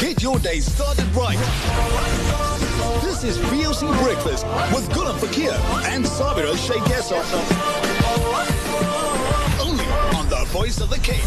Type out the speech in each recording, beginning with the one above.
Get your day started right. This is VOC Breakfast with Gulam Fakir and Sabira Sheikh Only on the voice of the Cape.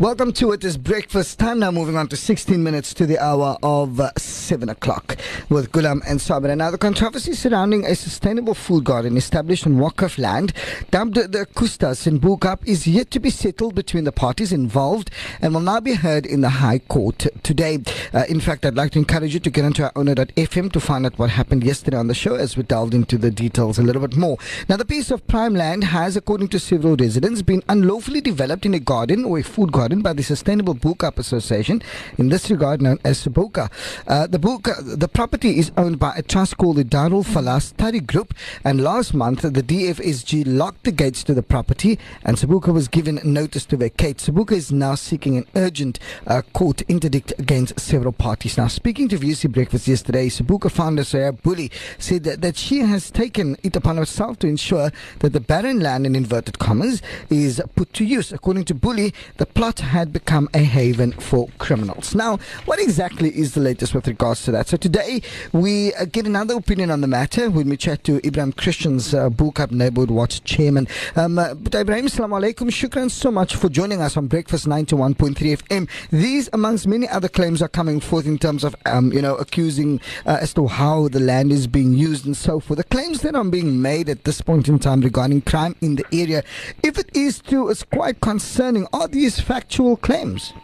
Welcome to it is breakfast time now. Moving on to 16 minutes to the hour of uh, 7 o'clock with Gulam and Sabir. Now, the controversy surrounding a sustainable food garden established on Wakaf land, dubbed the Koestas in Bo-Kaap, is yet to be settled between the parties involved and will now be heard in the High Court today. Uh, in fact, I'd like to encourage you to get onto our owner.fm to find out what happened yesterday on the show as we delved into the details a little bit more. Now, the piece of prime land has, according to several residents, been unlawfully developed in a garden or a food garden by the Sustainable Bo-Kaap Association, in this regard known as Suboka. Uh, the book, the property is owned by a trust called the Darul Falaah Study Group, and last month the DFSG locked the gates to the property, and Suboka was given notice to vacate. Suboka is now seeking an urgent uh, court interdict against several parties. Now, speaking to VOC Breakfast yesterday, Suboka founder Soraya Booley said that, that she has taken it upon herself to ensure that the barren land, in inverted commas, is put to use. According to Booley, the plot had become a haven for criminals. Now, what exactly is the latest with regards to that? So today we uh, get another opinion on the matter when we chat to Ebrahim Christians, uh, Neighborhood Watch Chairman. Um, uh, but Ebrahim, Assalamu alaikum. Shukran so much for joining us on Breakfast 91.3 FM. These, amongst many other claims, are coming forth in terms of, um, you know, accusing uh, as to how the land is being used and so forth. The claims that are being made at this point in time regarding crime in the area, if it is true, it's quite concerning. Are these factual? Factual claims?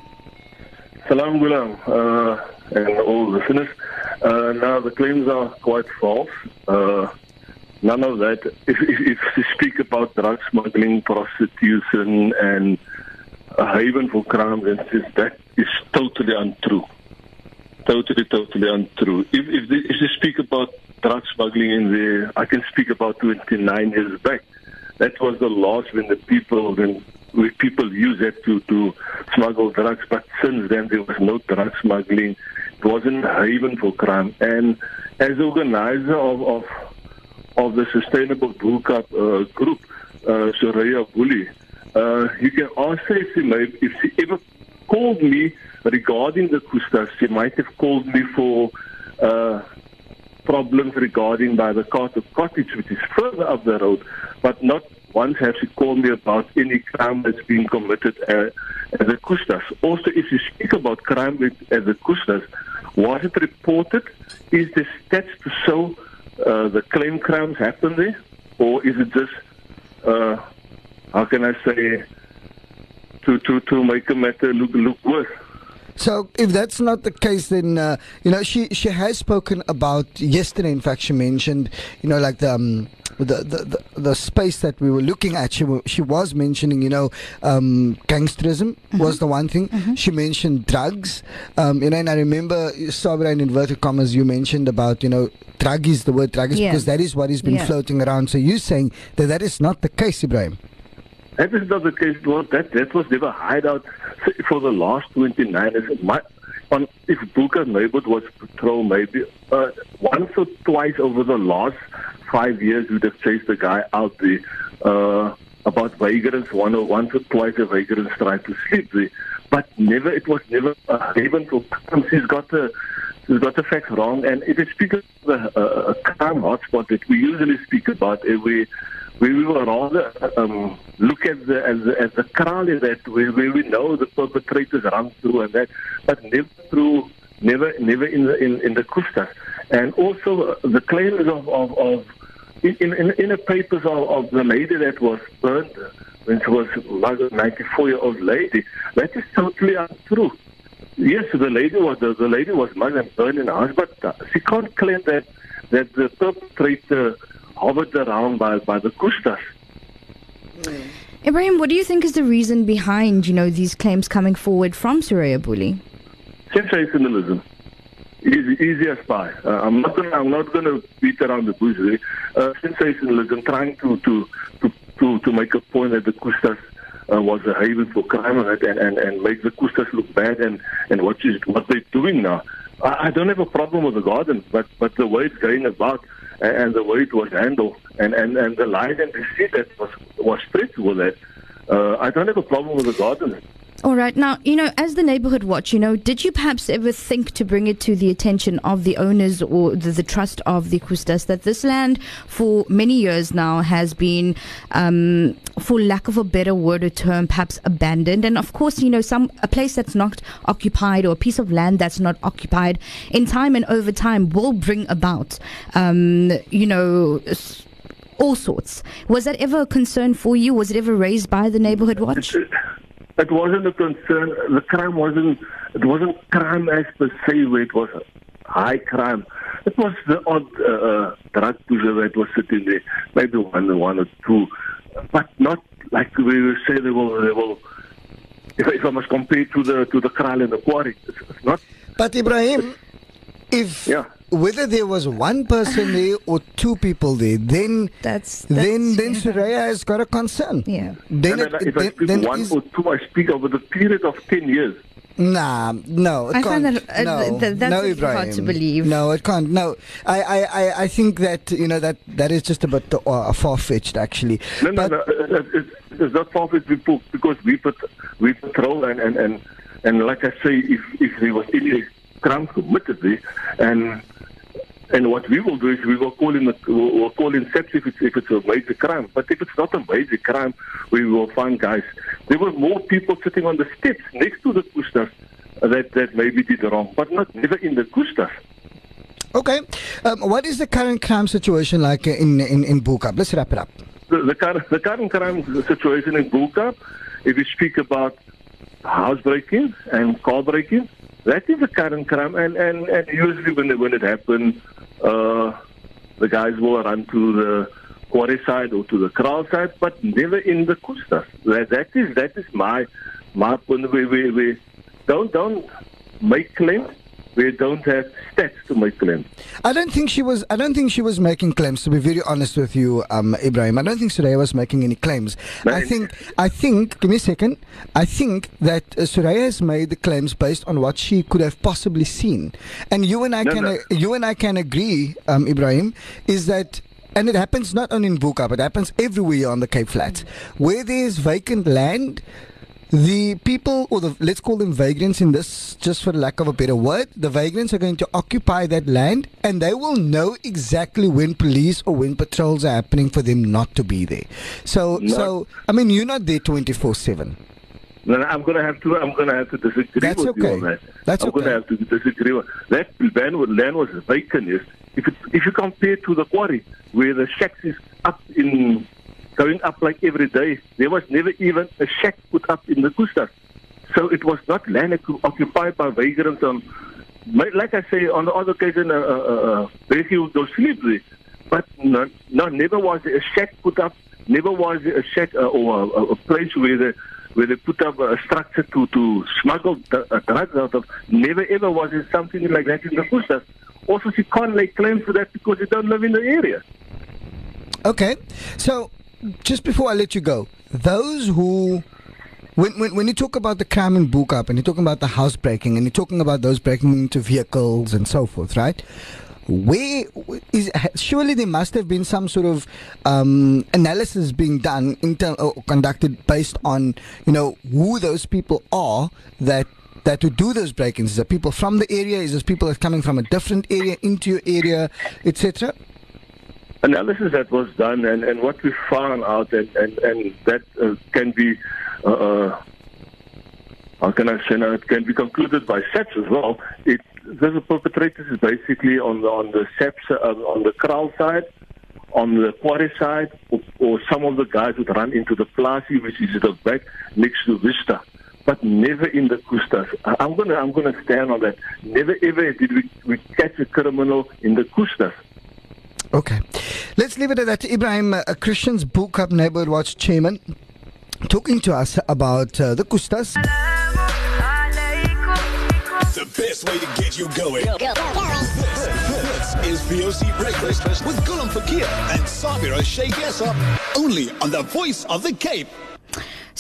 Salam Gulam uh, and all listeners. Uh, now, the claims are quite false. Uh, none of that. If, if, you speak about drug smuggling, prostitution, and a haven for crime, that is totally untrue. Totally, totally untrue. If, if, the, if you speak about drug smuggling in there, I can speak about 29 years back. That was the last when the people, when people use that to, to smuggle drugs. But since then, there was no drug smuggling. It wasn't a haven for crime. And as organizer of, of, of the Sustainable Bo-Kaap uh, group, uh, Soraya Booley, uh, you can ask her if she, may, if she ever called me regarding the Koestas. She might have called me for uh, problems regarding by the Carter Cottage, which is further up the road, but not once has he called me about any crime that's been committed uh, as a Koestas. Also, if you speak about crime at the Koestas, was it reported? Is the stats to show uh, the claim crimes happen there? Or is it just, uh, how can I say, to, to, to make a matter look, look worse? So, if that's not the case, then uh, you know she she has spoken about yesterday. In fact, she mentioned you know like the um, the, the, the, the space that we were looking at. She she was mentioning you know um, gangsterism mm-hmm. was the one thing. Mm-hmm. She mentioned drugs. Um, you know, and I remember Sabra in inverted commas. You mentioned about you know drug is the word drug is yeah. because that is what has been yeah. floating around. So you're saying that that is not the case, Ebrahim? That is not the case. Well, that that was never hideout for the last 29 years. My, on, if Bo-Kaap neighborhood was patrol, maybe uh, once or twice over the last five years, we'd have chased the guy out there. Uh, about vagrants, one or once or twice a vagrants tried to sleep there, but never. It was never a haven for. He's got the he's got the facts wrong, and it is because of the uh, crime hotspot that we usually speak about every we will rather um, look at the as, as the crowd that where, where we know the perpetrators run through and that, but never through, never never in the in, in the Koestas. And also uh, the claims of of, of in, in, in the papers of, of the lady that was burned when she was a 94 year old lady, that is totally untrue. Yes, the lady was the, the lady was mugged and burned in the house, but uh, she can't claim that that the perpetrator hovered around by, by the Koestas. Mm. Ebrahim, what do you think is the reason behind, you know, these claims coming forward from Soraya Booley? Sensationalism. Easy, easy as pie. Uh, I'm not gonna, I'm not going to beat around the bush. Uh, sensationalism, trying to, to, to, to, to make a point that the Koestas uh, was a haven for crime and, and, and make the Koestas look bad and, and what, is, what they're doing now. I, I don't have a problem with the garden, but, but the way it's going about, and the way it was handled and, and, and the lie and deceit that was, was spread with that. Uh, I don't have a problem with the garden. All right. Now, you know, as the neighborhood watch, you know, did you perhaps ever think to bring it to the attention of the owners or the, the trust of the Koestas that this land for many years now has been, um, for lack of a better word or term, perhaps abandoned? And of course, you know, some a place that's not occupied or a piece of land that's not occupied in time and over time will bring about, um, you know. All sorts. Was that ever a concern for you? Was it ever raised by the neighborhood watch? It wasn't a concern. The crime wasn't. It wasn't crime as per se. Where it was high crime. It was the odd uh, uh, drug pusher that was sitting there, maybe one, one or two, but not like we would say they will. They will. If, if I must compare to the to the kraal and the quarry, it's, it's not. But Ebrahim, if Yeah. Whether there was one person there or two people there, then That's, that's then then yeah. Soraya has got a concern. Yeah. Then, And it, if I then, speak then one is, or two, I speak over the period of ten years. nah, no, it I can't. find that, uh, no, th- th- that's no, hard to believe. No, it can't. No, I, I, I, I think that you know that that is just a bit uh, far fetched, actually. No, no, but no. It, it, it's not far fetched people because we put we patrol and and and and like I say, if if there was any crime committed there, and and what we will do is we will call in the, we'll call in SAPS if it's if it's a major crime. But if it's not a major crime, we will find guys. There were more people sitting on the steps next to the Koestas that that maybe did wrong, but not never in the Koestas. okay, um, what is the current crime situation like in in in Bo-Kaap? Let's wrap it up. the, the, current, the current crime situation in Bo-Kaap, if you speak about house breaking and car breaking, that is the current crime. And, and, and usually when when it happens, uh, the guys will run to the quarry side or to the kraal side, but never in the Koestas. That, that is that is my my point. We, we, we don't don't make claims. We don't have stats to make claims. I don't think she was. I don't think she was making claims. To be very honest with you, um, Ebrahim, I don't think Soraya was making any claims. I think. I think. Give me a second. I think that uh, Soraya has made the claims based on what she could have possibly seen, and you and I No, can. no. Uh, you and I can agree, um, Ebrahim, is that. And it happens not only in Bo-Kaap, but it happens everywhere on the Cape Flats. Where there's vacant land, the people, or the let's call them vagrants in this, just for lack of a better word, the vagrants are going to occupy that land, and they will know exactly when police or when patrols are happening for them not to be there. So, No. so I mean, you're not there twenty four seven. No, no, I'm going to have to. I'm going to have to disagree That's with you okay. on that. That's I'm going to okay. have to disagree. With, that land, was- land was vacant. Yes, if it, if you compare to the quarry where the shacks is up in going up like every day, there was never even a shack put up in the Koestas. So it was not land occupied by vagrants. On, like I say, on the other occasion, uh, uh, uh, basically would go sleep there. But no, no, never was a shack put up. Never was a shack uh, or a, a place where the where they put up a structure to, to smuggle uh, drugs out of. Never ever was there something like that in the Koestas. Also, she can't lay claim to that because they don't live in the area. Okay, so just before I let you go, those who. When, when, when you talk about the crime in Bo-Kaap and you're talking about the house breaking and you're talking about those breaking into vehicles and so forth, right? Where is surely there must have been some sort of um, analysis being done in ter- or conducted based on you know who those people are that that would do those break-ins. Is it people from the area? Is it people that are coming from a different area into your area, etc.? Analysis that was done and, and what we found out and, and, and that uh, can be uh, uh, how can I say now, it can be concluded by SAPS as well. It the perpetrators is basically on the on the SAPS uh, on the kraal side, on the quarry side, or, or some of the guys would run into the plaza, which is the back next to Vista. But never in the Koestas. I'm gonna I'm gonna stand on that. Never ever did we, we catch a criminal in the Koestas. Okay. Let's leave it at that. Ebrahim, uh, Christian's Bo-Kaap Neighborhood Watch Chairman, talking to us about uh, the Koestas. The best way to get you going. This, this is VOC Breakfast with Gulam Fakir and Sabira Sheikh Essa. Only on the voice of the Cape.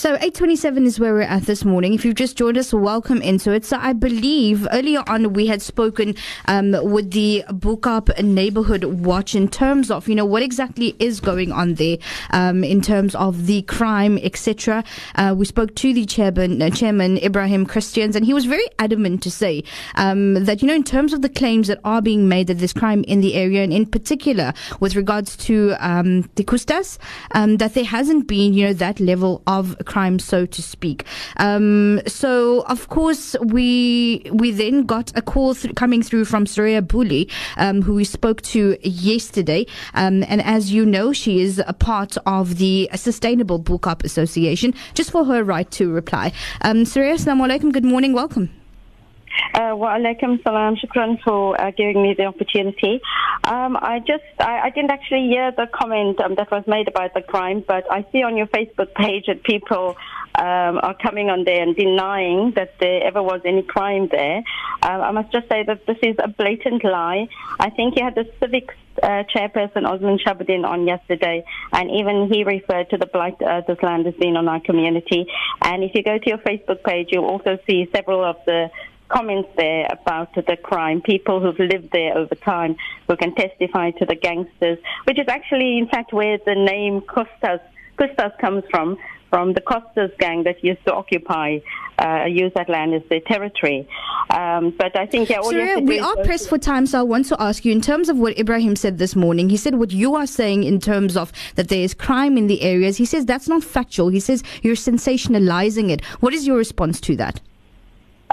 So 8:27 is where we're at this morning. If you've just joined us, welcome into it. So I believe earlier on we had spoken um, with the Bo-Kaap Neighborhood Watch in terms of you know what exactly is going on there um, in terms of the crime, etc. Uh, we spoke to the chairman, uh, chairman Ebrahim Christians, and he was very adamant to say um, that you know in terms of the claims that are being made that there's crime in the area, and in particular with regards to um, the Koestas, um, that there hasn't been you know that level of crime, so to speak. Um, so, of course, we we then got a call th- coming through from Soraya Booley, um, who we spoke to yesterday. Um, and as you know, she is a part of the Sustainable Bo-Kaap Association. Just for her right to reply. Um, Soraya, assalamu alaikum. Good morning. Welcome. Uh, wa alaikum salam. Shukran for uh, giving me the opportunity. Um, I just, I, I, didn't actually hear the comment um, that was made about the crime, but I see on your Facebook page that people um, are coming on there and denying that there ever was any crime there. Um, I must just say that this is a blatant lie. I think you had the civics uh, chairperson Osman Shabadin on yesterday, and even he referred to the blight uh, this land has been on our community. And if you go to your Facebook page, you'll also see several of the comments there about the crime, people who've lived there over time who can testify to the gangsters, which is actually, in fact, where the name Koestas, Koestas comes from, from the Koestas gang that used to occupy, uh, use that land as their territory. Um, but I think, yeah, all Soraya, we are pressed for time, so I want to ask you, in terms of what Ebrahim said this morning, he said what you are saying in terms of that there is crime in the areas, he says that's not factual. He says you're sensationalizing it. What is your response to that?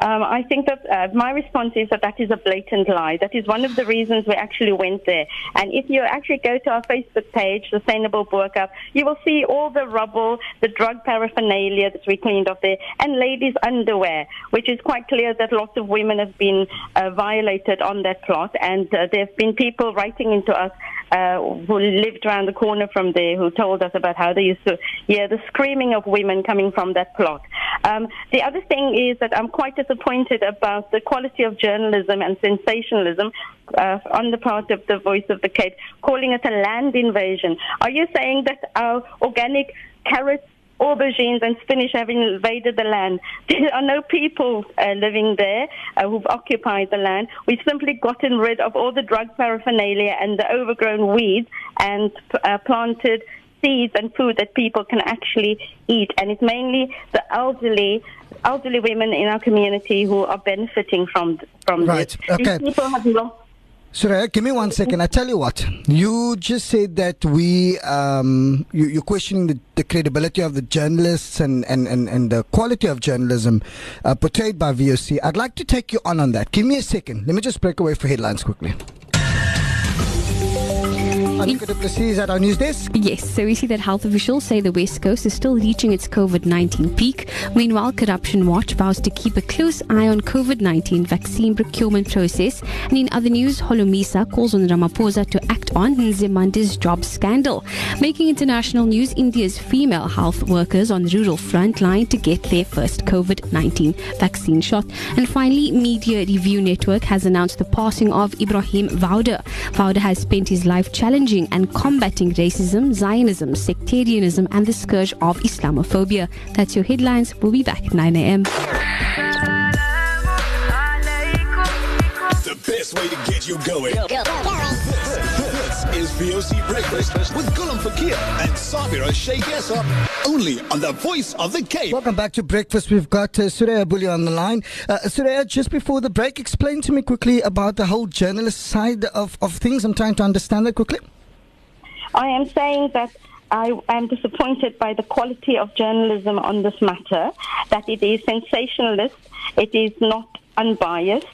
Um, I think that uh, my response is that that is a blatant lie. That is one of the reasons we actually went there. And if you actually go to our Facebook page, Sustainable Bo-Kaap, you will see all the rubble, the drug paraphernalia that's we cleaned off there, and ladies' underwear, which is quite clear that lots of women have been uh, violated on that plot. And uh, there have been people writing into us uh, who lived around the corner from there who told us about how they used to hear the screaming of women coming from that plot. Um, the other thing is that I'm quite disappointed about the quality of journalism and sensationalism uh, on the part of the Voice of the Cape, calling it a land invasion. Are you saying that our organic carrots aubergines and spinach have invaded the land. There are no people uh, living there uh, who've occupied the land. We've simply gotten rid of all the drug paraphernalia and the overgrown weeds and uh, planted seeds and food that people can actually eat. And it's mainly the elderly, elderly women in our community who are benefiting from from right. this. Okay. These people have lost Soraya, give me one second. I tell you what, you just said that we, um, you, are questioning the, the, credibility of the journalists and, and, and, and the quality of journalism uh, portrayed by VOC. I'd like to take you on on that. Give me a second. Let me just break away for headlines quickly. Anika du Plessis at our news desk. Yes, so we see that health officials say the West Coast is still reaching its COVID 19 peak. Meanwhile, Corruption Watch vows to keep a close eye on COVID 19 vaccine procurement process. And in other news, Holomisa calls on Ramaphosa to act on Nzimande's job scandal. Making international news, India's female health workers on the rural front line to get their first COVID 19 vaccine shot. And finally, Media Review Network has announced the passing of Ibrahim Wouter. Wouter has spent his life challenging challenging and combating racism, Zionism, sectarianism, and the scourge of Islamophobia. That's your headlines. We'll be back at 9 a.m. The best way to get you going. This, this is VOC Breakfast with Gulam Fakir and Sabira Sheikh Essa, only on the voice of the Cape. Welcome back to breakfast. We've got uh, Soraya Booley on the line. Uh, Soraya, just before the break, explain to me quickly about the whole journalist side of, of things. I'm trying to understand that quickly. I am saying that I am disappointed by the quality of journalism on this matter, that it is sensationalist, it is not unbiased.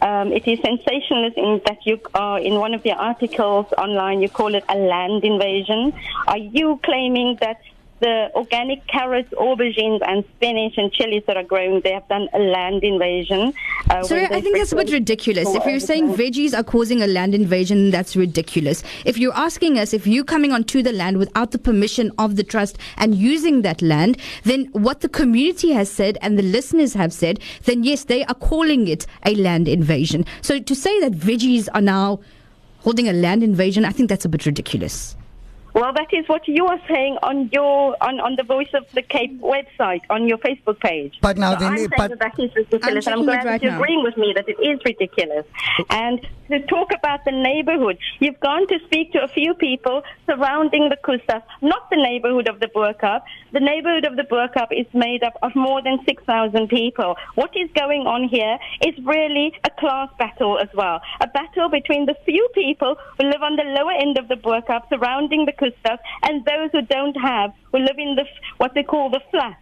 Um, it is sensationalist in that you are in one of your articles online, you call it a land invasion. Are you claiming that the organic carrots, aubergines, and spinach and chilies that are growing, they have done a land invasion. Uh, Sorry, I think that's a bit ridiculous. If you're saying veggies are causing a land invasion, that's ridiculous. If you're asking us if you're coming onto the land without the permission of the trust and using that land, then what the community has said and the listeners have said, then yes, they are calling it a land invasion. So to say that veggies are now holding a land invasion, I think that's a bit ridiculous. Well, that is what you are saying on your on, on the Voice of the Cape website on your Facebook page. But now so then- I'm saying but- that that is ridiculous. I'm and I'm glad right you're agreeing with me that it is ridiculous. And to talk about the neighbourhood, you've gone to speak to a few people surrounding the Koestas, not the neighbourhood of the Bo-Kaap. The neighbourhood of the Bo-Kaap is made up of more than 6,000 people. What is going on here is really a class battle as well. A battle between the few people who live on the lower end of the Bo-Kaap surrounding the Koestas and those who don't have, who live in the, what they call the flats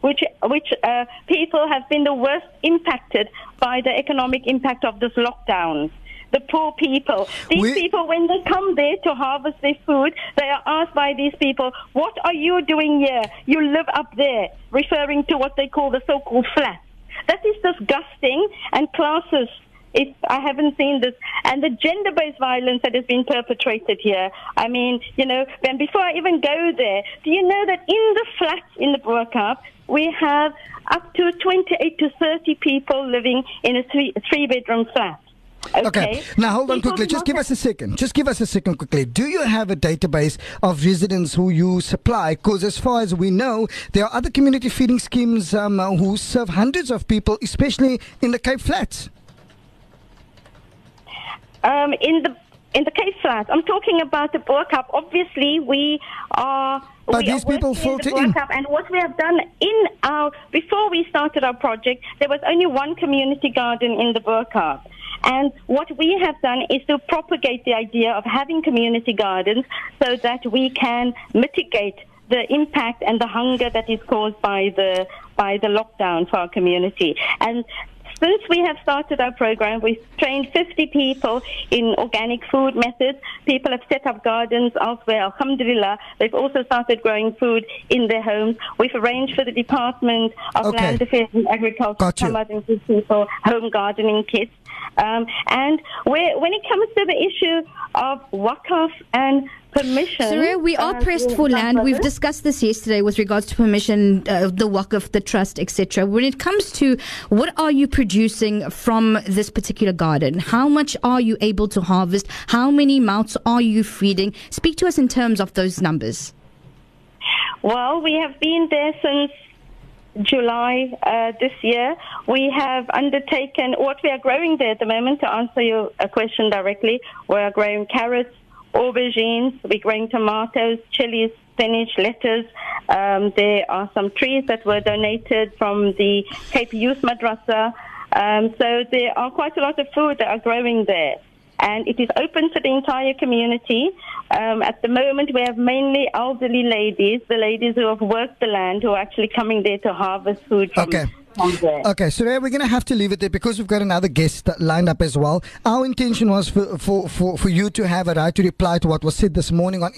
which which uh, people have been the worst impacted by the economic impact of this lockdown. The poor people. These We- people, when they come there to harvest their food, they are asked by these people, "What are you doing here? You live up there," referring to what they call the so-called flats. That is disgusting and classist. If I haven't seen this, and the gender-based violence that has been perpetrated here. I mean, you know, then before I even go there, do you know that in the flats in the Bo-Kaap, we have up to 28 to 30 people living in a three, three-bedroom flat. Okay. Okay. Now hold on quickly. Just give us a second. Just give us a second quickly. Do you have a database of residents who you supply? Because as far as we know, there are other community feeding schemes um, who serve hundreds of people, especially in the Cape Flats. Um, in the in the Cape Flats, I'm talking about the Bo-Kaap. Obviously, we are. But we these are people filter in the Bo-Kaap, and what we have done in our before we started our project, there was only one community garden in the Bo-Kaap. And what we have done is to propagate the idea of having community gardens so that we can mitigate the impact and the hunger that is caused by the by the lockdown for our community. And since we have started our program, we've trained 50 people in organic food methods. People have set up gardens elsewhere. Alhamdulillah, they've also started growing food in their homes. We've arranged for the Department of Okay. Land Affairs and Agriculture Got to come out and give people home gardening kits. Um, and where, when it comes to the issue of wakaf and permission, Surya, we are uh, pressed for land. We've discussed this yesterday with regards to permission, uh, the work of the trust, etc. When it comes to what are you producing from this particular garden? How much are you able to harvest? How many mouths are you feeding? Speak to us in terms of those numbers. Well, we have been there since July uh, this year. We have undertaken what we are growing there at the moment. To answer your uh, question directly, we are growing carrots, aubergines, we're growing tomatoes, chilies, spinach, lettuce. Um, there are some trees that were donated from the Cape Youth Madrasa. Um, so there are quite a lot of food that are growing there and it is open to the entire community. Um, at the moment, we have mainly elderly ladies, the ladies who have worked the land, who are actually coming there to harvest food from, Okay. From there. Okay, so we're going to have to leave it there because we've got another guest lined up as well. Our intention was for, for, for, for you to have a right to reply to what was said this morning on